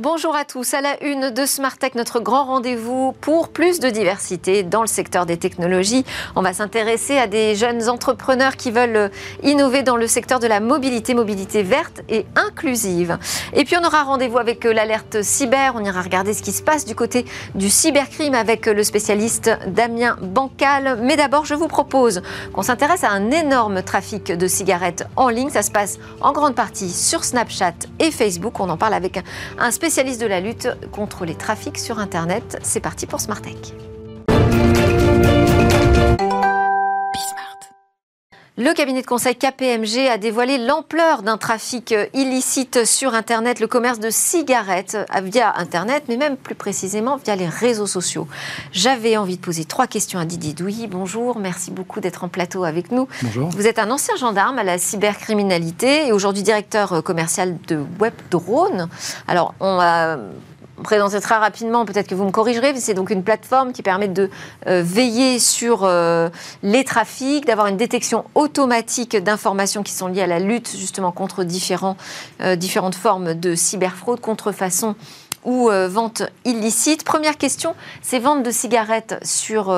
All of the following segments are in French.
Bonjour à tous. À la une de Smart Tech, notre grand rendez-vous pour plus de diversité dans le secteur des technologies. On va s'intéresser à des jeunes entrepreneurs qui veulent innover dans le secteur de la mobilité, mobilité verte et inclusive. Et puis on aura rendez-vous avec l'alerte cyber. On ira regarder ce qui se passe du côté du cybercrime avec le spécialiste Damien Bancal. Mais d'abord, je vous propose qu'on s'intéresse à un énorme trafic de cigarettes en ligne. Ça se passe en grande partie sur Snapchat et Facebook. On en parle avec un spécialiste spécialiste de la lutte contre les trafics sur Internet. C'est parti pour Smart Tech. Le cabinet de conseil KPMG a dévoilé l'ampleur d'un trafic illicite sur Internet, le commerce de cigarettes via Internet, mais même plus précisément via les réseaux sociaux. J'avais envie de poser trois questions à Didier Douy. Bonjour, merci beaucoup d'être en plateau avec nous. Bonjour. Vous êtes un ancien gendarme à la cybercriminalité et aujourd'hui directeur commercial de WebDrone. Alors, on a présenter très rapidement, peut-être que vous me corrigerez, c'est donc une plateforme qui permet de euh, veiller sur euh, les trafics, d'avoir une détection automatique d'informations qui sont liées à la lutte justement contre différents, euh, différentes formes de cyberfraude, contrefaçon ou vente illicite. Première question, ces ventes de cigarettes sur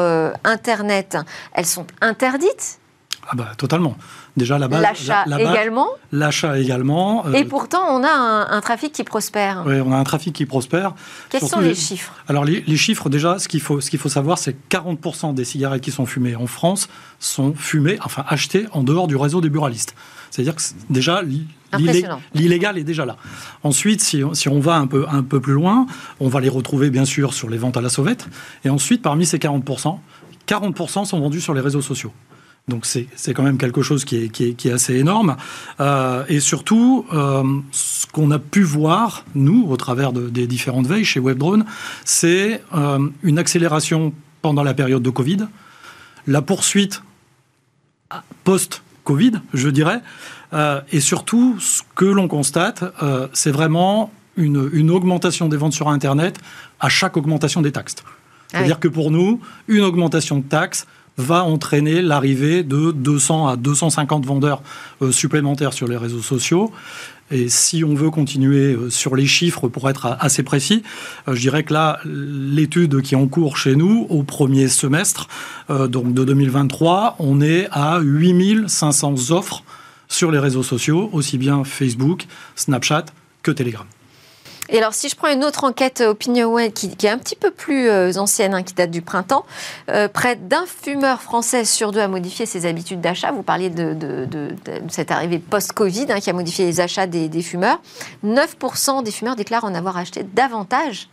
Internet, elles sont interdites? Ah bah totalement. Déjà la base. L'achat également. L'achat également. Euh, Et pourtant, on a un, trafic qui prospère. Oui, on a un trafic qui prospère. Quels sont les, chiffres Alors les, chiffres, déjà, ce qu'il faut, ce qu'il faut savoir, c'est que 40% des cigarettes qui sont fumées en France sont fumées, enfin achetées en dehors du réseau des buralistes. C'est-à-dire que déjà l'illégal est déjà là. Ensuite, si, si, on va un peu, un peu plus loin, on va les retrouver bien sûr sur les ventes à la sauvette. Et ensuite, parmi ces 40%, 40% sont vendus sur les réseaux sociaux. Donc c'est quand même quelque chose qui est, qui est, qui est assez énorme. Euh, et surtout, euh, ce qu'on a pu voir, nous, au travers de, des différentes veilles chez WebDrone, c'est euh, une accélération pendant la période de Covid, la poursuite post-Covid, je dirais, et surtout, ce que l'on constate, c'est vraiment une, une, augmentation des ventes sur Internet à chaque augmentation des taxes. Ah C'est-à-dire que pour nous, une augmentation de taxes, va entraîner l'arrivée de 200 à 250 vendeurs euh, supplémentaires sur les réseaux sociaux. Et si on veut continuer euh, sur les chiffres pour être assez précis, euh, je dirais que là, l'étude qui est en cours chez nous, au premier semestre donc de 2023, on est à 8500 offres sur les réseaux sociaux, aussi bien Facebook, Snapchat que Telegram. Et alors, si je prends une autre enquête OpinionWay qui, qui est un petit peu plus euh, ancienne, hein, qui date du printemps, euh, près d'un fumeur français sur deux a modifié ses habitudes d'achat. Vous parliez de, cette arrivée post-Covid hein, qui a modifié les achats des, fumeurs. 9% des fumeurs déclarent en avoir acheté davantage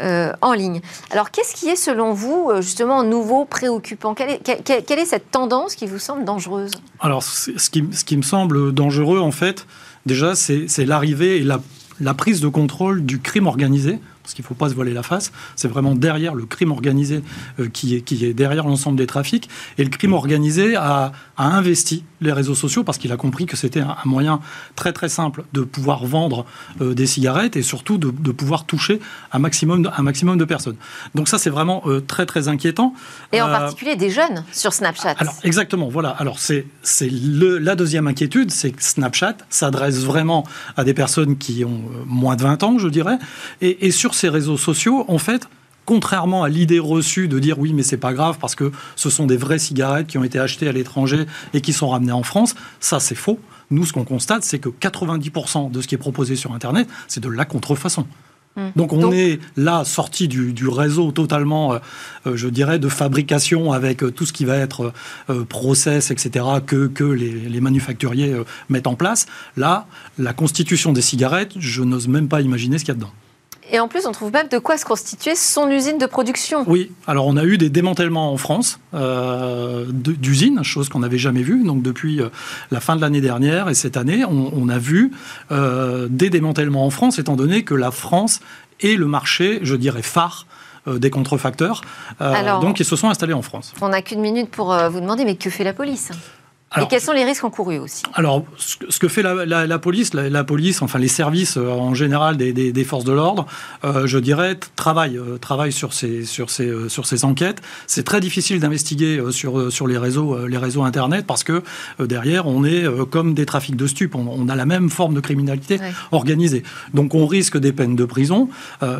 euh, en ligne. Alors, qu'est-ce qui est, selon vous, justement, nouveau, préoccupant? Quelle est, cette tendance qui vous semble dangereuse? Alors, ce qui me semble dangereux, en fait, déjà, c'est l'arrivée et la la prise de contrôle du crime organisé parce qu'il ne faut pas se voiler la face, c'est vraiment derrière le crime organisé euh, qui, est, qui est derrière l'ensemble des trafics. Et le crime organisé a, investi les réseaux sociaux parce qu'il a compris que c'était un, moyen très très simple de pouvoir vendre euh, des cigarettes et surtout de, pouvoir toucher un maximum de, un maximum de personnes. Donc ça, c'est vraiment euh, très très inquiétant. Et en particulier des jeunes sur Snapchat. Alors exactement, voilà. Alors c'est la deuxième inquiétude, c'est que Snapchat s'adresse vraiment à des personnes qui ont moins de 20 ans, je dirais, et, et sur ces réseaux sociaux, en fait, contrairement à l'idée reçue de dire oui mais c'est pas grave parce que ce sont des vraies cigarettes qui ont été achetées à l'étranger et qui sont ramenées en France, ça c'est faux. Nous ce qu'on constate c'est que 90% de ce qui est proposé sur Internet c'est de la contrefaçon. Hmm. Donc on est là sorti du, réseau totalement, euh, euh, je dirais, de fabrication avec euh, tout ce qui va être process, etc., que, que les, les manufacturiers mettent en place. Là, la constitution des cigarettes, je n'ose même pas imaginer ce qu'il y a dedans. Et en plus, on trouve même de quoi se constituer son usine de production. Oui, alors on a eu des démantèlements en France euh, d'usines, chose qu'on n'avait jamais vue. Donc depuis euh, la fin de l'année dernière et cette année, on, a vu euh, des démantèlements en France, étant donné que la France est le marché, je dirais, phare des contrefacteurs. donc ils se sont installés en France. On n'a qu'une minute pour vous demander, mais que fait la police? Et quels sont les risques encourus aussi Alors, ce que fait la, police, la, police, enfin les services euh, en général des, forces de l'ordre, euh, je dirais, travaillent, euh, sur, ces, sur, ces, sur ces enquêtes. C'est très difficile d'investiguer sur, sur les, réseaux, les réseaux Internet parce que derrière, on est comme des trafics de stupes. On, a la même forme de criminalité organisée. Donc, on risque des peines de prison.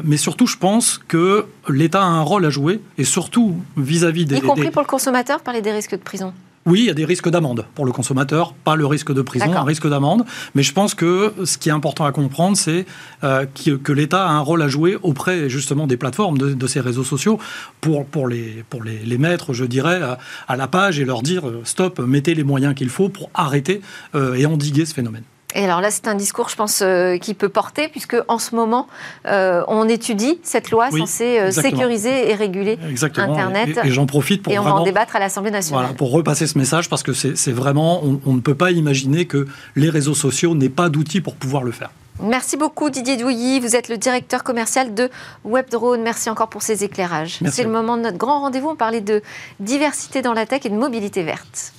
mais surtout, je pense que l'État a un rôle à jouer et surtout vis-à-vis des... Y compris pour le consommateur, parler des risques de prison oui, il y a des risques d'amende pour le consommateur, pas le risque de prison, un risque d'amende. Mais je pense que ce qui est important à comprendre, c'est euh, que, l'État a un rôle à jouer auprès justement des plateformes, de, ces réseaux sociaux, pour, pour, les, pour les, les mettre, je dirais, à, la page et leur dire euh, stop, mettez les moyens qu'il faut pour arrêter euh, et endiguer ce phénomène. Et alors là, c'est un discours, je pense, euh, qui peut porter, puisque en ce moment, euh, on étudie cette loi censée euh, sécuriser et réguler Internet. Et, j'en profite pour et on va en débattre à l'Assemblée nationale. Voilà, pour repasser ce message, parce que c'est vraiment, on, ne peut pas imaginer que les réseaux sociaux n'aient pas d'outils pour pouvoir le faire. Merci beaucoup Didier Douilly, vous êtes le directeur commercial de WebDrone. Merci encore pour ces éclairages. C'est le moment de notre grand rendez-vous. On parlait de diversité dans la tech et de mobilité verte.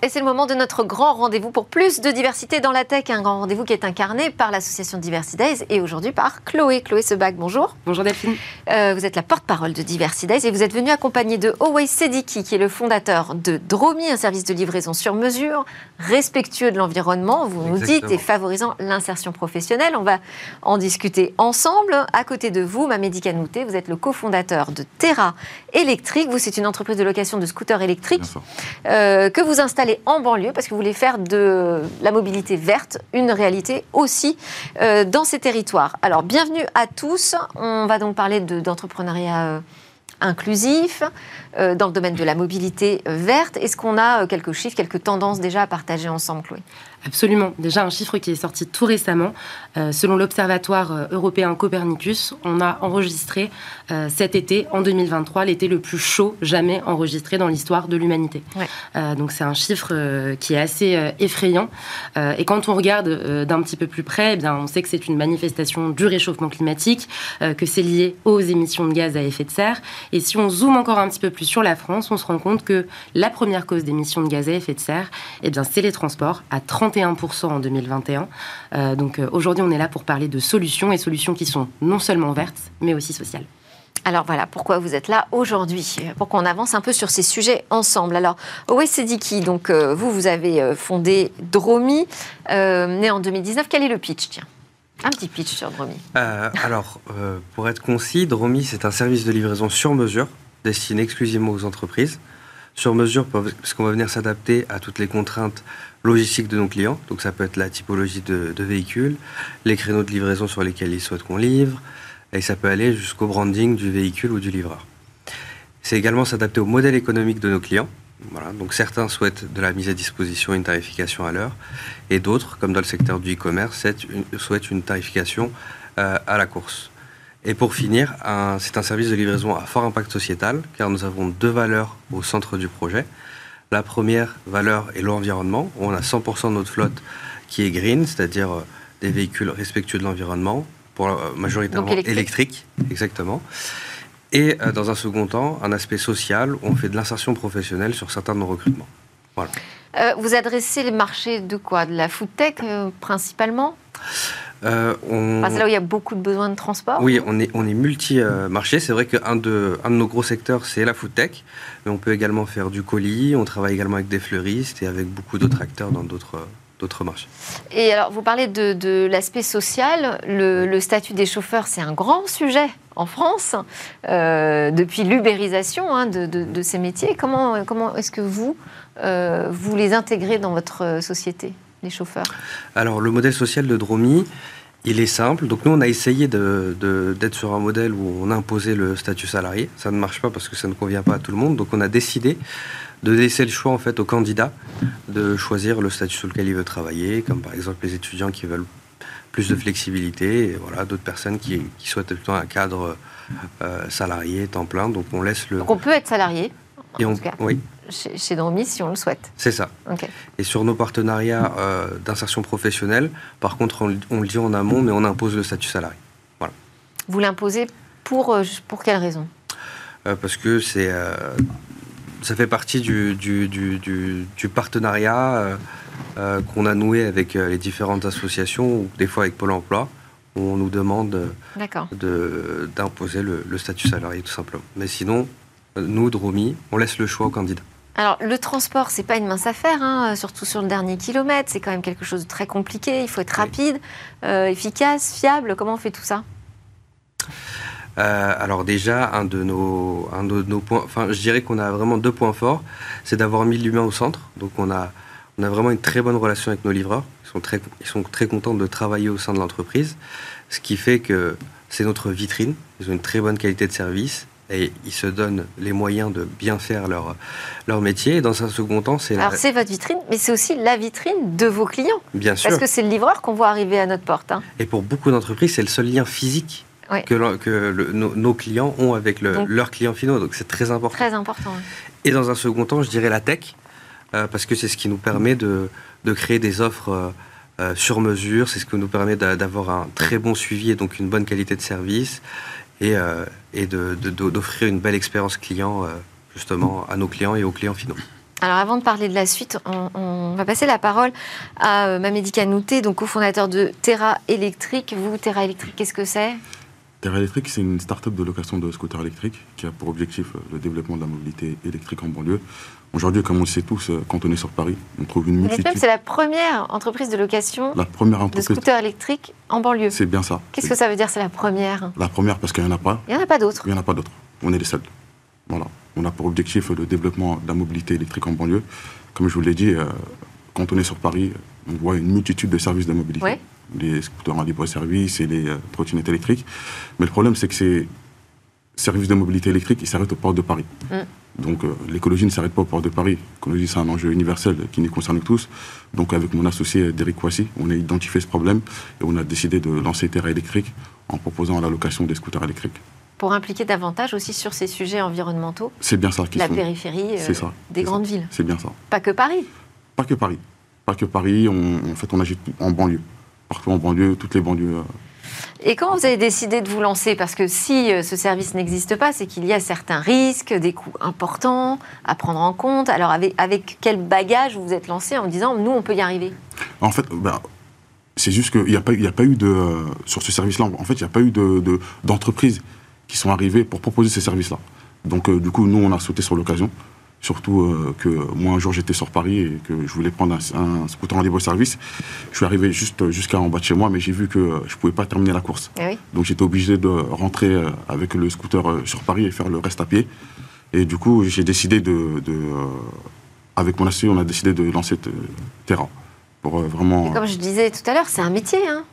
Et c'est le moment de notre grand rendez-vous pour plus de diversité dans la tech. Un grand rendez-vous qui est incarné par l'association Diversidays et aujourd'hui par Chloé. Chloé Sebac, bonjour. Bonjour Delphine. Euh, vous êtes la porte-parole de Diversidays et vous êtes venue accompagnée de Owei Sediki, qui est le fondateur de Dromi, un service de livraison sur mesure, respectueux de l'environnement, vous nous dites, et favorisant l'insertion professionnelle. On va en discuter ensemble. À côté de vous, Mamédi Kanouté, vous êtes le cofondateur de Terra Électrique. Vous, c'est une entreprise de location de scooters électriques euh, que vous installez en banlieue parce que vous voulez faire de la mobilité verte une réalité aussi euh, dans ces territoires. Alors, bienvenue à tous. On va donc parler d'entrepreneuriat euh, inclusif euh, dans le domaine de la mobilité verte. Est-ce qu'on a quelques chiffres, quelques tendances déjà à partager ensemble, Chloé? Absolument. Déjà, un chiffre qui est sorti tout récemment. Euh, selon l'Observatoire euh, européen Copernicus, on a enregistré euh, cet été, en 2023, l'été le plus chaud jamais enregistré dans l'histoire de l'humanité. donc, c'est un chiffre qui est assez effrayant. et quand on regarde d'un petit peu plus près, eh bien, on sait que c'est une manifestation du réchauffement climatique, que c'est lié aux émissions de gaz à effet de serre. Et si on zoome encore un petit peu plus sur la France, on se rend compte que la première cause d'émissions de gaz à effet de serre, eh bien, c'est les transports à 30 31% en 2021. Euh, donc aujourd'hui, on est là pour parler de solutions et solutions qui sont non seulement vertes, mais aussi sociales. Alors voilà pourquoi vous êtes là aujourd'hui, pour qu'on avance un peu sur ces sujets ensemble. Alors, Owe Sediki, donc euh, vous, vous avez fondé Dromi, né en 2019. Quel est le pitch Tiens? Un petit pitch sur Dromi. alors, pour être concis, Dromi, c'est un service de livraison sur mesure destiné exclusivement aux entreprises. Sur mesure, parce qu'on va venir s'adapter à toutes les contraintes logistique de nos clients. Donc ça peut être la typologie de, véhicule, les créneaux de livraison sur lesquels ils souhaitent qu'on livre, et ça peut aller jusqu'au branding du véhicule ou du livreur. C'est également s'adapter au modèle économique de nos clients. Donc certains souhaitent de la mise à disposition une tarification à l'heure, et d'autres, comme dans le secteur du e-commerce, souhaitent une tarification euh, à la course. Et pour finir, c'est un service de livraison à fort impact sociétal, car nous avons deux valeurs au centre du projet. La première valeur est l'environnement. On a 100% de notre flotte qui est green, c'est-à-dire euh, des véhicules respectueux de l'environnement, pour euh, majoritairement électriques, exactement. Et euh, dans un second temps, un aspect social, où on fait de l'insertion professionnelle sur certains de nos recrutements. Voilà. vous adressez les marchés de quoi? De la food tech principalement? Euh, c'est là où il y a beaucoup de besoins de transport Oui, on est, on est multi-marché. C'est vrai qu'un de, un de nos gros secteurs, c'est la food tech. Mais on peut également faire du colis. On travaille également avec des fleuristes et avec beaucoup d'autres acteurs dans d'autres d'autres marchés. Et alors, vous parlez de, l'aspect social. Le, statut des chauffeurs, c'est un grand sujet en France euh, depuis l'ubérisation hein, de, ces métiers. Comment, comment est-ce que vous, euh, vous les intégrez dans votre société? Les chauffeurs Alors, le modèle social de Dromi, il est simple. Donc, nous, on a essayé d'être sur un modèle où on imposait le statut salarié. Ça ne marche pas parce que ça ne convient pas à tout le monde. Donc, on a décidé de laisser le choix en fait aux candidats de choisir le statut sur lequel ils veulent travailler, comme par exemple les étudiants qui veulent plus de flexibilité, et voilà, d'autres personnes qui, souhaitent plutôt un cadre euh, salarié, temps plein. Donc on laisse le. Donc on peut être salarié. Et on, oui chez, chez Dromi si on le souhaite. C'est ça. Et sur nos partenariats euh, d'insertion professionnelle, par contre, on, le dit en amont, mais on impose le statut salarié. Voilà. Vous l'imposez pour, euh, pour quelle raison? Parce que c'est, ça fait partie du, du, du, du partenariat qu'on a noué avec les différentes associations, ou des fois avec Pôle emploi, où on nous demande de, d'imposer le, le, statut salarié tout simplement. Mais sinon, nous, Dromi, on laisse le choix au candidat. Alors, le transport, c'est pas une mince affaire, hein, surtout sur le dernier kilomètre. C'est quand même quelque chose de très compliqué. Il faut être rapide, euh, efficace, fiable. Comment on fait tout ça euh, alors déjà, un de nos, un de nos points, enfin, je dirais qu'on a vraiment deux points forts, c'est d'avoir mis l'humain au centre. Donc on a, on a vraiment une très bonne relation avec nos livreurs. Ils sont très, ils sont très contents de travailler au sein de l'entreprise, ce qui fait que c'est notre vitrine. Ils ont une très bonne qualité de service et ils se donnent les moyens de bien faire leur, leur métier. Et dans un second temps, c'est... Alors c'est votre vitrine, mais c'est aussi la vitrine de vos clients. Bien sûr. Parce que c'est le livreur qu'on voit arriver à notre porte. Hein. Et pour beaucoup d'entreprises, c'est le seul lien physique que, que nos, clients ont avec leurs clients finaux. Donc c'est très important. Très important. Et dans un second temps, je dirais la tech, euh, parce que c'est ce qui nous permet de, de créer des offres... Euh, euh, sur mesure, c'est ce qui nous permet d'avoir un très bon suivi et donc une bonne qualité de service et, euh, et d'offrir une belle expérience client euh, justement à nos clients et aux clients finaux. Alors avant de parler de la suite, on, va passer la parole à euh, Mamédi Kanouté, donc cofondateur de Terra Électrique. Vous, Terra Électrique, qu'est-ce que c'est? Terra Électrique, c'est une start-up de location de scooters électriques qui a pour objectif le développement de la mobilité électrique en banlieue Aujourd'hui, comme on le sait tous, euh, quand on est sur Paris, on trouve une multitude. C'est la première entreprise de location la première entreprise... de scooters électriques en banlieue. C'est bien ça. Qu'est-ce que ça veut dire, c'est la première? La première parce qu'il n'y en a pas. Il n'y en a pas d'autres. Il n'y en a pas d'autres. On est les seuls. Voilà. On a pour objectif le développement de la mobilité électrique en banlieue. Comme je vous l'ai dit, euh, quand on est sur Paris, on voit une multitude de services de mobilité. Les scooters en libre-service et les euh, trottinettes électriques. Mais le problème, c'est que ces services de mobilité électrique, ils s'arrêtent au port de Paris. Mm. Donc euh, l'écologie ne s'arrête pas au port de Paris. L'écologie, c'est un enjeu universel qui nous concerne tous. Donc avec mon associé Derek Kwasi, on a identifié ce problème et on a décidé de lancer Terra électrique en proposant la location des scooters électriques. Pour impliquer davantage aussi sur ces sujets environnementaux C'est bien ça. la périphérie euh, des grandes villes. C'est bien ça. Pas que Paris Pas que Paris. Pas que Paris. en fait, on agit en banlieue. Partout en banlieue, toutes les banlieues. Euh, et quand vous avez décidé de vous lancer Parce que si euh, ce service n'existe pas, c'est qu'il y a certains risques, des coûts importants à prendre en compte. Alors avec, avec quel bagage vous vous êtes lancé en disant, nous, on peut y arriver? En fait, ben, c'est juste qu'il n'y a, pas, a pas eu de... Euh, sur ce service-là, en fait, il n'y a pas eu d'entreprises de, qui sont arrivées pour proposer ces services-là. Donc, euh, du coup, nous, on a sauté sur l'occasion. Surtout euh, que moi, un jour, j'étais sur Paris et que je voulais prendre un, scooter en libre-service. Je suis arrivé juste jusqu'à en bas de chez moi, mais j'ai vu que je ne pouvais pas terminer la course. Eh Donc j'étais obligé de rentrer euh, avec le scooter euh, sur Paris et faire le reste à pied. Et du coup, j'ai décidé de, avec mon associé, on a décidé de lancer Terra. Pour vraiment... comme je disais tout à l'heure, c'est un métier hein,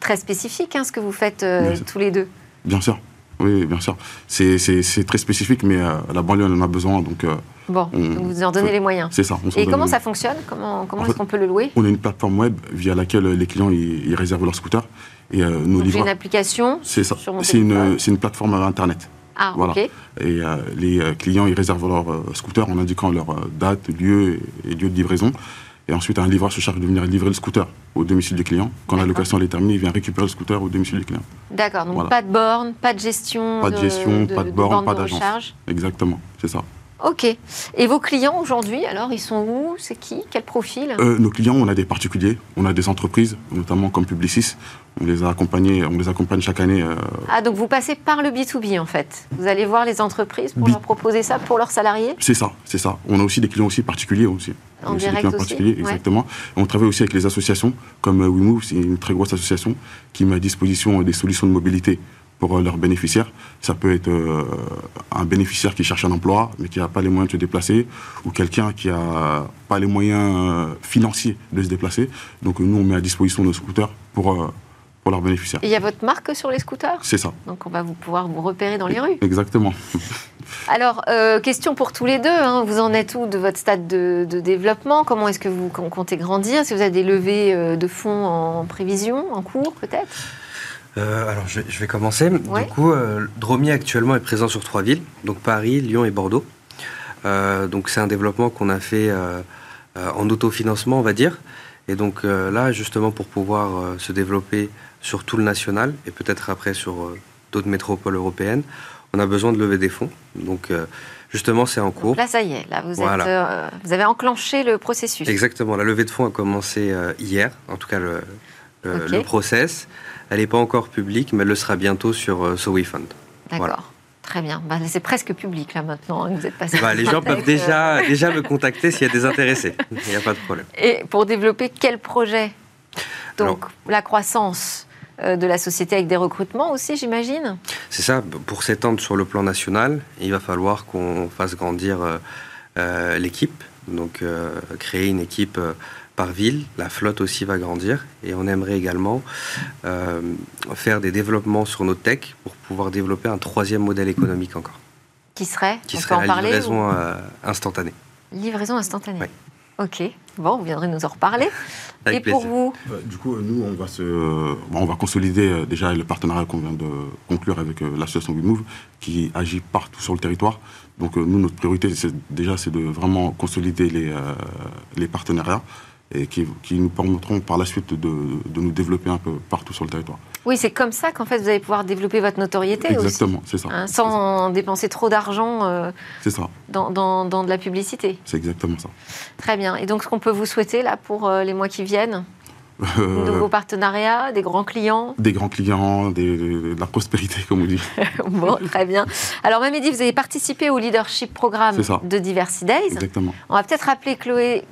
très spécifique, hein, ce que vous faites tous les deux. Bien sûr. Oui, bien sûr. C'est très spécifique, mais euh, la banlieue en a besoin. Donc, euh, bon, vous en donnez les moyens. C'est ça. Et comment ça fonctionne? Comment, comment est-ce qu'on peut le louer? On a une plateforme web via laquelle les clients ils, réservent leur scooter. Et, euh, nous donc, une application C'est ça. C'est une, une, plateforme Internet. Ah, voilà. ok. Et les clients ils réservent leur scooter en indiquant leur date, lieu et lieu de livraison. Et ensuite, un livreur se charge de venir livrer le scooter au domicile du client. Quand la location est terminée, il vient récupérer le scooter au domicile du client. D'accord, donc pas de borne, pas de gestion. Pas de gestion, pas de, borne, pas d'agence. Exactement, c'est ça. Ok. Et vos clients aujourd'hui, alors, ils sont où? C'est qui? Quel profil? Euh, Nos clients, on a des particuliers, on a des entreprises, notamment comme Publicis. On les a accompagnés, on les accompagne chaque année. Euh, ah, donc vous passez par le B2B en fait. Vous allez voir les entreprises pour leur proposer ça pour leurs salariés? C'est ça, c'est ça. On a aussi des clients aussi particuliers aussi. En direct aussi? particuliers, exactement. On travaille aussi avec les associations, comme euh, WeMove, c'est une très grosse association qui met à disposition des solutions de mobilité pour euh, leurs bénéficiaires. Ça peut être euh, un bénéficiaire qui cherche un emploi, mais qui n'a pas les moyens de se déplacer, ou quelqu'un qui n'a pas les moyens euh, financiers de se déplacer. Donc nous, on met à disposition nos scooters pour, pour leurs bénéficiaires. il y a votre marque sur les scooters? C'est ça. Donc on va vous pouvoir vous repérer dans les rues? Exactement. Alors, question pour tous les deux. Hein. Vous en êtes où de votre stade de, de développement? Comment est-ce que vous comptez grandir? Si vous avez des levées de fonds en prévision, en cours peut-être? Euh, alors, je, vais commencer. Du coup, euh, Dromi actuellement est présent sur trois villes, donc Paris, Lyon et Bordeaux. Euh, donc, c'est un développement qu'on a fait en autofinancement, on va dire. Et donc là, justement, pour pouvoir se développer sur tout le national et peut-être après sur d'autres métropoles européennes, on a besoin de lever des fonds. Donc, justement, c'est en cours. là, ça y est, là, vous, êtes, vous avez enclenché le processus. Exactement. La levée de fonds a commencé hier, en tout cas le, le process. Elle n'est pas encore publique, mais elle le sera bientôt sur SoWeFund. D'accord. Très bien. Bah, c'est presque public là maintenant. Hein, vous êtes passé bah, les gens peuvent déjà, déjà me contacter s'il y a des intéressés. Il n'y a pas de problème. Et pour développer quel projet? Donc la croissance euh, de la société avec des recrutements aussi, j'imagine? C'est ça. Pour s'étendre sur le plan national, il va falloir qu'on fasse grandir euh, euh, l'équipe. Donc créer une équipe par ville. La flotte aussi va grandir et on aimerait également euh, faire des développements sur nos tech pour pouvoir développer un troisième modèle économique encore. Qui serait Qui serait la livraison euh, instantanée. Livraison instantanée. Oui. Ok, bon, vous viendrez nous en reparler. et pour vous bah, Du coup, nous, on va, se, on va consolider euh, déjà le partenariat qu'on vient de conclure avec l'association WeMove, qui agit partout sur le territoire. Donc, nous, notre priorité, déjà, c'est de vraiment consolider les, les partenariats et qui, nous permettront par la suite de, nous développer un peu partout sur le territoire. Oui, c'est comme ça qu'en fait vous allez pouvoir développer votre notoriété Exactement, c'est ça. Hein, sans dépenser trop d'argent euh, ça. Dans, dans, de la publicité. C'est exactement ça. Très bien. Et donc ce qu'on peut vous souhaiter là pour euh, les mois qui viennent? Euh, De nouveaux partenariats, des grands clients? Des grands clients, de la prospérité, comme on dit. bon, très bien. Alors, Mamédi, vous avez participé au leadership programme de Diversity Days. Exactement. On va peut-être rappeler, Chloé,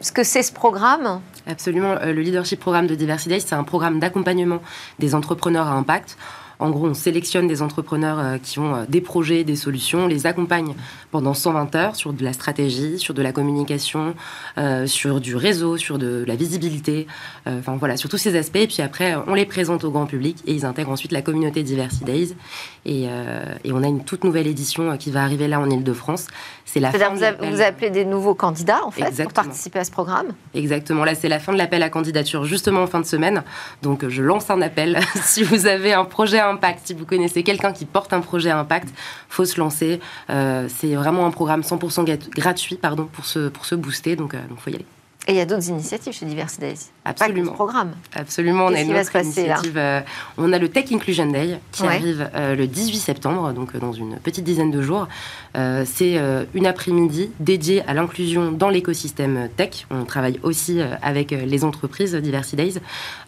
ce que c'est ce programme Absolument. Euh, le Leadership Programme de Diversity c'est un programme d'accompagnement des entrepreneurs à impact en gros, on sélectionne des entrepreneurs euh, qui ont euh, des projets, des solutions, on les accompagne pendant 120 heures sur de la stratégie, sur de la communication, euh, sur du réseau, sur de la visibilité, enfin voilà, sur tous ces aspects. Et puis après, on les présente au grand public et ils intègrent ensuite la communauté Diversity Days. Et, on a une toute nouvelle édition qui va arriver là en Ile-de-France. C'est la fin. Vous, vous appelez des nouveaux candidats en fait pour participer à ce programme? Exactement. Là, c'est la fin de l'appel à candidature justement en fin de semaine. Donc, je lance un appel si vous avez un projet impact. Si vous connaissez quelqu'un qui porte un projet impact, faut se lancer. Euh, c'est vraiment un programme 100% gratuit pardon, pour, se, pour se booster, donc il euh, faut y aller. Et il y a d'autres initiatives chez Diversity Days. Absolument. Pas programme. Absolument. On a une autre initiative. Euh, on a le Tech Inclusion Day qui arrive euh, le 18 septembre, donc euh, dans une petite dizaine de jours. c'est une après-midi dédiée à l'inclusion dans l'écosystème tech. On travaille aussi avec les entreprises Diversity Days.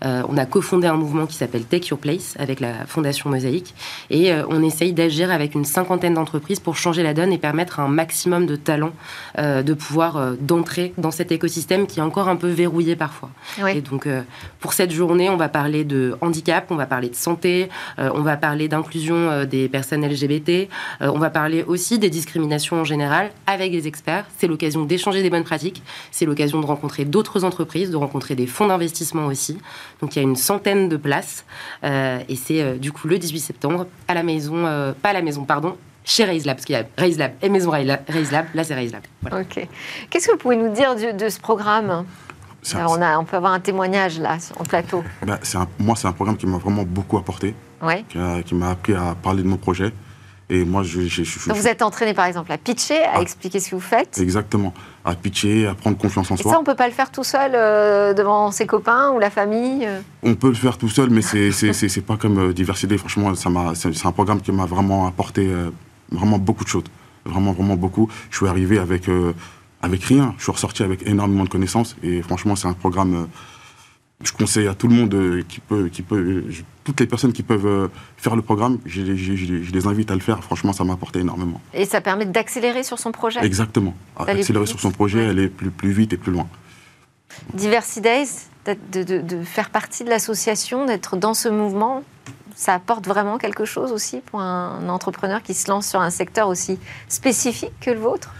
on a cofondé un mouvement qui s'appelle Tech Your Place avec la Fondation Mosaïque. Et on essaye d'agir avec une cinquantaine d'entreprises pour changer la donne et permettre à un maximum de talents de pouvoir d'entrer dans cet écosystème qui est encore un peu verrouillé parfois. Et donc, euh, pour cette journée, on va parler de handicap, on va parler de santé, euh, on va parler d'inclusion euh, des personnes LGBT, on va parler aussi des discriminations en général avec des experts. C'est l'occasion d'échanger des bonnes pratiques, c'est l'occasion de rencontrer d'autres entreprises, de rencontrer des fonds d'investissement aussi. Donc, il y a une centaine de places et c'est du coup le 18 septembre à la maison, pas à la maison, pardon, chez RaiseLab, parce qu'il y a RaiseLab et Maison RaiseLab, là c'est RaiseLab. Ok. Qu'est-ce que vous pouvez nous dire de, de ce programme? On, a, on peut avoir un témoignage là, en plateau. Bah, un, moi, c'est un programme qui m'a vraiment beaucoup apporté, qui, m'a appris à parler de mon projet. Et moi, je, vous êtes entraîné par exemple à pitcher, à, expliquer ce que vous faites Exactement, à pitcher, à prendre confiance en et soi. Ça, on ne peut pas le faire tout seul euh, devant ses copains ou la famille euh On peut le faire tout seul, mais c'est pas comme euh, Diversité. Franchement, c'est un programme qui m'a vraiment apporté vraiment beaucoup de choses. Vraiment, vraiment beaucoup. Je suis arrivé avec avec rien. Je suis ressorti avec énormément de connaissances et franchement, c'est un programme. Euh, je conseille à tout le monde euh, qui peut, qui peut, toutes les personnes qui peuvent euh, faire le programme, je, les invite à le faire. Franchement, ça m'a apporté énormément. Et ça permet d'accélérer sur son projet? Exactement. Accélérer sur son projet, aller plus, plus vite et plus loin. Diversity Days, de, de, de faire partie de l'association, d'être dans ce mouvement, ça apporte vraiment quelque chose aussi pour un entrepreneur qui se lance sur un secteur aussi spécifique que le vôtre?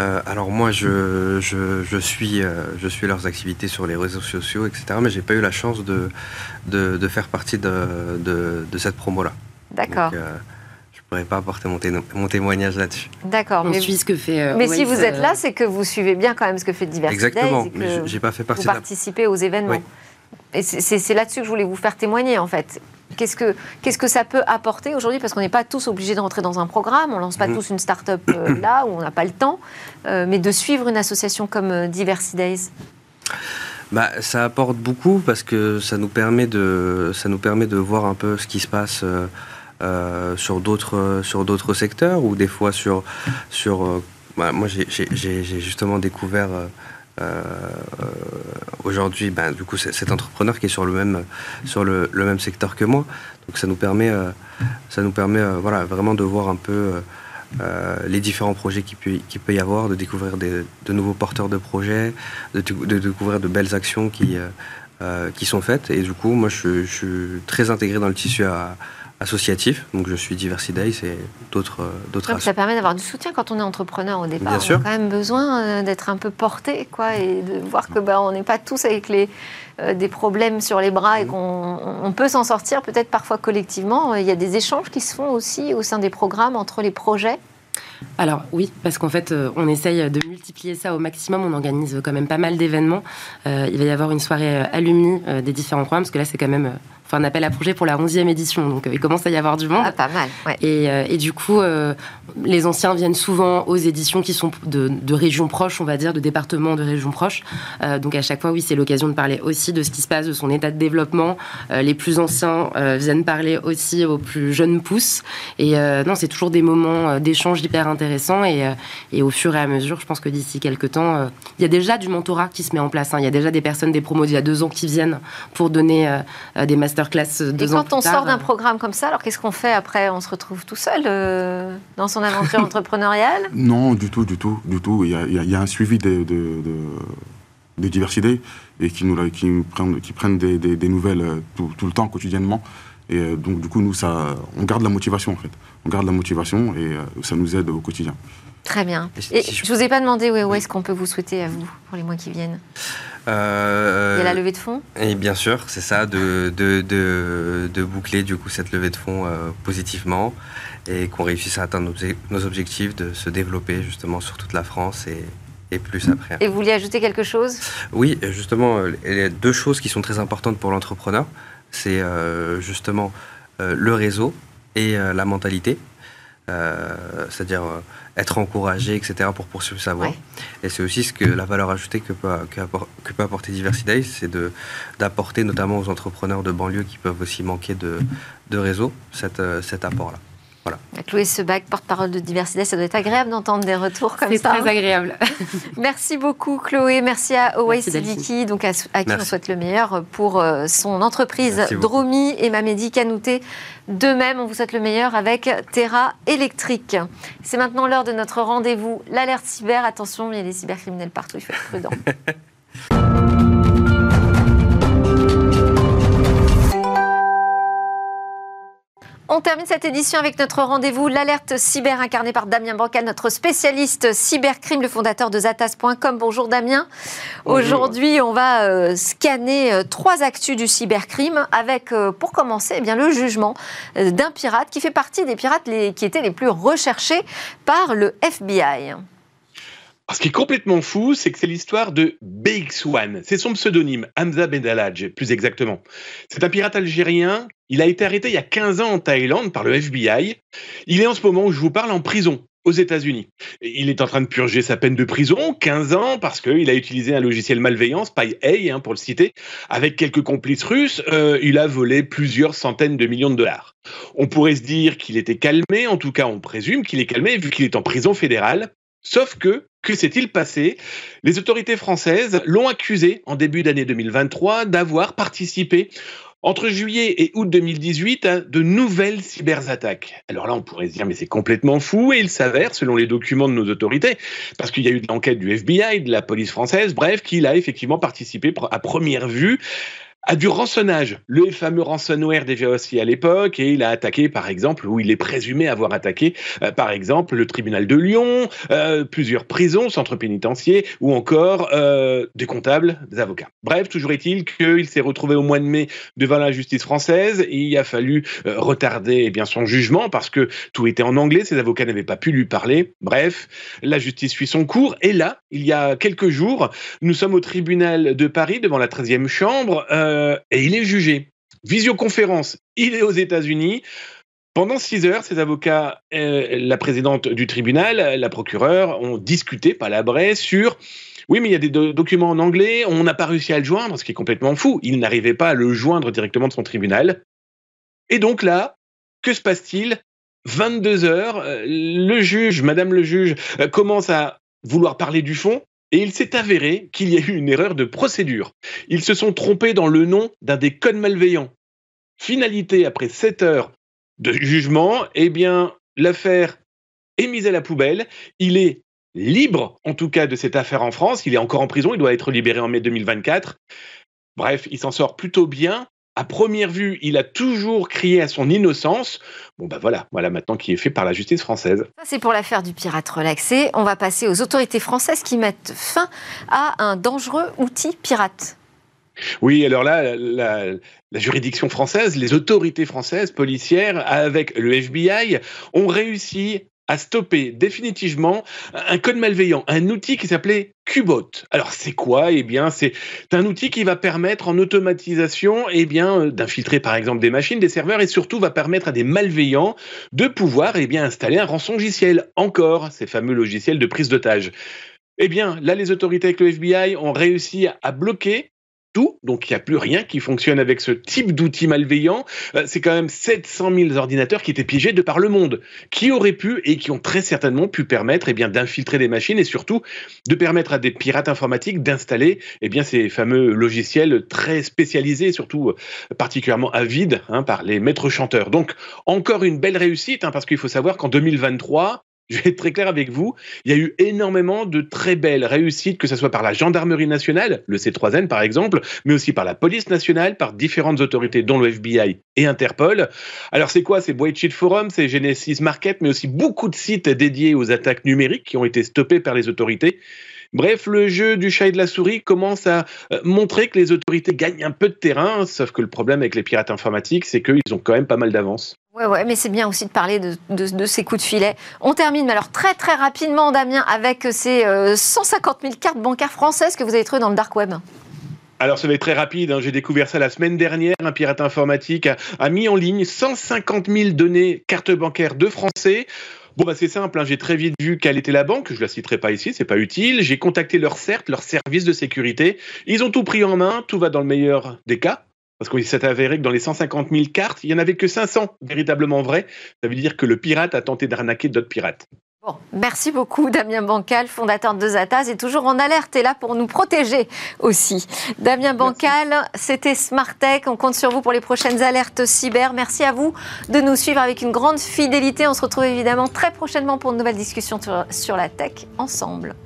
Euh, alors moi, je, je, suis, euh, je suis leurs activités sur les réseaux sociaux, etc. Mais j'ai pas eu la chance de, de, faire partie de, de, cette promo-là. D'accord. Euh, je pourrais pas apporter mon, mon témoignage là-dessus. D'accord. mais suit ce que fait. mais si vous êtes là, c'est que vous suivez bien quand même ce que fait Diversité. Exactement. mais j'ai pas fait partie. Vous participez aux événements. Et c'est là-dessus que je voulais vous faire témoigner en fait. Qu'est-ce que, qu'est-ce que ça peut apporter aujourd'hui? Parce qu'on n'est pas tous obligés de rentrer dans un programme, on ne lance pas mm. tous une start-up euh, là où on n'a pas le temps, euh, mais de suivre une association comme euh, Diversity Days bah, ça apporte beaucoup parce que ça nous permet de, ça nous permet de voir un peu ce qui se passe sur d'autres sur d'autres secteurs ou des fois sur sur bah, moi j'ai justement découvert aujourd'hui ben, du cet entrepreneur qui est sur le même secteur que moi donc ça nous permet ça nous permet vraiment de voir un peu euh, les différents projets qu'il peut, peut, y avoir, de découvrir de nouveaux porteurs de projets, de, découvrir de belles actions qui, euh, euh, qui sont faites. Et du coup, moi, je, suis très intégré dans le tissu associatif. Donc, je suis Diversiday, c'est d'autres d'autres. Ça permet d'avoir du soutien quand on est entrepreneur au départ. on a quand même besoin d'être un peu porté, quoi, et de voir que bah, on n'est pas tous avec les des problèmes sur les bras et mmh. qu'on peut s'en sortir peut-être parfois collectivement. Il y a des échanges qui se font aussi au sein des programmes entre les projets alors oui, parce qu'en fait, euh, on essaye de multiplier ça au maximum. On organise quand même pas mal d'événements. Euh, il va y avoir une soirée euh, alumni des différents programmes, parce que là, c'est quand même enfin un appel à projet pour la 11e édition, donc euh, il commence à y avoir du monde. Ah, pas mal, et, euh, et, du coup, euh, les anciens viennent souvent aux éditions qui sont de, de, régions proches, on va dire, de départements de régions proches. donc à chaque fois, oui, c'est l'occasion de parler aussi de ce qui se passe, de son état de développement. les plus anciens viennent parler aussi aux plus jeunes pousses. Et non, c'est toujours des moments d'échange hyper intéressants. Et, et, au fur et à mesure, je pense que d'ici quelques temps, il y a déjà du mentorat qui se met en place. Hein. Il y a déjà des personnes, des promos d'il y a deux ans qui viennent pour donner des masters classe deux Et quand on sort d'un programme comme ça, alors qu'est-ce qu'on fait après? On se retrouve tout seul euh, dans son aventure entrepreneuriale? Non, du tout, du tout, du tout. Il y a, un suivi de, de, de, diversité et qui, nous, qui, prennent, qui prennent des, nouvelles euh, tout, le temps, quotidiennement. Et euh, donc, du coup, nous, ça, on garde la motivation, en fait. On garde la motivation et ça nous aide au quotidien. Très bien. Et je ne vous ai pas demandé où est-ce qu'on peut vous souhaiter à vous pour les mois qui viennent euh, Il y a la levée de fonds Et bien sûr, c'est ça, de, de, de, boucler du coup cette levée de fonds euh, positivement et qu'on réussisse à atteindre nos, objectifs de se développer justement sur toute la France et, et plus après. Et vous vouliez ajouter quelque chose? Oui, justement, euh, il y a deux choses qui sont très importantes pour l'entrepreneur. C'est justement le réseau et la mentalité. C'est-à-dire être encouragé, etc., pour poursuivre sa voie. Et c'est aussi ce que la valeur ajoutée que peut, que, peut apporter Diversity c'est d'apporter notamment aux entrepreneurs de banlieue qui peuvent aussi manquer de, de réseau cet, euh, cet apport-là. Voilà. Chloé Sebac, porte-parole de Diversité, ça doit être agréable d'entendre des retours comme ça. C'est très hein. agréable. merci beaucoup Chloé, merci à Owais Vicky, donc à, qui on souhaite le meilleur pour euh, son entreprise Dromi et Mamedi Kanouté. De même, on vous souhaite le meilleur avec Terra Électrique. C'est maintenant l'heure de notre rendez-vous, l'alerte cyber. Attention, il y a des cybercriminels partout, il faut être prudent. On termine cette édition avec notre rendez-vous, l'alerte cyber incarnée par Damien Bancal, notre spécialiste cybercrime, le fondateur de Zatas.com. Bonjour Damien. Aujourd'hui, on va euh, scanner euh, trois actus du cybercrime avec, euh, pour commencer, eh bien, le jugement d'un pirate qui fait partie des pirates qui étaient les plus recherchés par le FBI. Ce qui est complètement fou, c'est que c'est l'histoire de BX1. C'est son pseudonyme, Hamza Bendalaj, plus exactement. C'est un pirate algérien. Il a été arrêté il y a 15 ans en Thaïlande par le FBI. Il est en ce moment où je vous parle en prison aux États-Unis. Il est en train de purger sa peine de prison, 15 ans, parce qu'il a utilisé un logiciel malveillant, SpyA, hein, pour le citer, avec quelques complices russes. Euh, il a volé plusieurs centaines de millions de dollars. On pourrait se dire qu'il était calmé, en tout cas on présume qu'il est calmé vu qu'il est en prison fédérale. Sauf que, que s'est-il passé? Les autorités françaises l'ont accusé en début d'année 2023 d'avoir participé entre juillet et août 2018 à de nouvelles cyberattaques. Alors là, on pourrait se dire, mais c'est complètement fou, et il s'avère, selon les documents de nos autorités, parce qu'il y a eu de l'enquête du FBI, de la police française, bref, qu'il a effectivement participé à première vue a du rançonnage, le fameux ransomware déjà aussi à l'époque, et il a attaqué, par exemple, ou il est présumé avoir attaqué, euh, par exemple, le tribunal de Lyon, euh, plusieurs prisons, centres pénitentiaires, ou encore euh, des comptables, des avocats. Bref, toujours est-il qu'il s'est retrouvé au mois de mai devant la justice française, et il a fallu retarder eh bien son jugement parce que tout était en anglais, ses avocats n'avaient pas pu lui parler. Bref, la justice suit son cours, et là, il y a quelques jours, nous sommes au tribunal de Paris devant la 13e chambre. Et il est jugé. Visioconférence, il est aux États-Unis. Pendant six heures, ses avocats, euh, la présidente du tribunal, la procureure, ont discuté, palabré, sur oui, mais il y a des documents en anglais, on n'a pas réussi à le joindre, ce qui est complètement fou. Il n'arrivait pas à le joindre directement de son tribunal. Et donc là, que se passe-t-il? 22 heures, euh, le juge, Madame le juge, euh, commence à vouloir parler du fond. Et il s'est avéré qu'il y a eu une erreur de procédure. Ils se sont trompés dans le nom d'un des codes malveillants. Finalité, après 7 heures de jugement, eh bien, l'affaire est mise à la poubelle. Il est libre, en tout cas, de cette affaire en France. Il est encore en prison. Il doit être libéré en mai 2024. Bref, il s'en sort plutôt bien à première vue, il a toujours crié à son innocence. Bon, ben voilà, voilà maintenant qui est fait par la justice française. Ça, c'est pour l'affaire du pirate relaxé. On va passer aux autorités françaises qui mettent fin à un dangereux outil pirate. Oui, alors là, la, la, juridiction française, les autorités françaises policières, avec le FBI, ont réussi à stopper définitivement un code malveillant, un outil qui s'appelait Qbot. Alors c'est quoi? Eh bien, c'est un outil qui va permettre en automatisation, eh bien, euh, d'infiltrer par exemple des machines, des serveurs, et surtout va permettre à des malveillants de pouvoir, eh bien, installer un rançongiciel. Encore ces fameux logiciels de prise d'otage. Eh bien, là, les autorités avec le FBI ont réussi à bloquer donc il n'y a plus rien qui fonctionne avec ce type d'outil malveillant. Euh, c'est quand même 700 000 ordinateurs qui étaient piégés de par le monde, qui auraient pu et qui ont très certainement pu permettre eh bien d'infiltrer des machines et surtout de permettre à des pirates informatiques d'installer eh bien ces fameux logiciels très spécialisés, surtout euh, particulièrement avides hein, par les maîtres chanteurs. Donc encore une belle réussite hein, parce qu'il faut savoir qu'en 2023 je vais être très clair avec vous, il y a eu énormément de très belles réussites, que ce soit par la gendarmerie nationale, le C3N par exemple, mais aussi par la police nationale, par différentes autorités, dont le FBI et Interpol. Alors c'est quoi? C'est Cheat Forum, c'est Genesis Market, mais aussi beaucoup de sites dédiés aux attaques numériques qui ont été stoppés par les autorités. Bref, le jeu du chat et de la souris commence à euh, montrer que les autorités gagnent un peu de terrain, sauf que le problème avec les pirates informatiques, c'est qu'ils ont quand même pas mal d'avance. Ouais, ouais, mais c'est bien aussi de parler de, ces coups de filet. On termine, alors très très rapidement, Damien, avec ces 150 euh, 000 cartes bancaires françaises que vous avez trouvées dans le dark web. Alors ça va être très rapide, hein. j'ai découvert ça la semaine dernière, un pirate informatique a, mis en ligne 150 000 données cartes bancaires de Français. Bon bah c'est simple, hein. j'ai très vite vu quelle était la banque, je la citerai pas ici, c'est pas utile. J'ai contacté leur CERT, leur service de sécurité. Ils ont tout pris en main, tout va dans le meilleur des cas. Parce qu'il s'est avéré que dans les 150 000 cartes, il n'y en avait que 500 véritablement vraies. Ça veut dire que le pirate a tenté d'arnaquer d'autres pirates. Bon, merci beaucoup Damien Bancal, fondateur de Zataz, et toujours en alerte et là pour nous protéger aussi. Damien Bancal, c'était Tech. on compte sur vous pour les prochaines alertes cyber. Merci à vous de nous suivre avec une grande fidélité. On se retrouve évidemment très prochainement pour une nouvelle discussion sur la tech ensemble.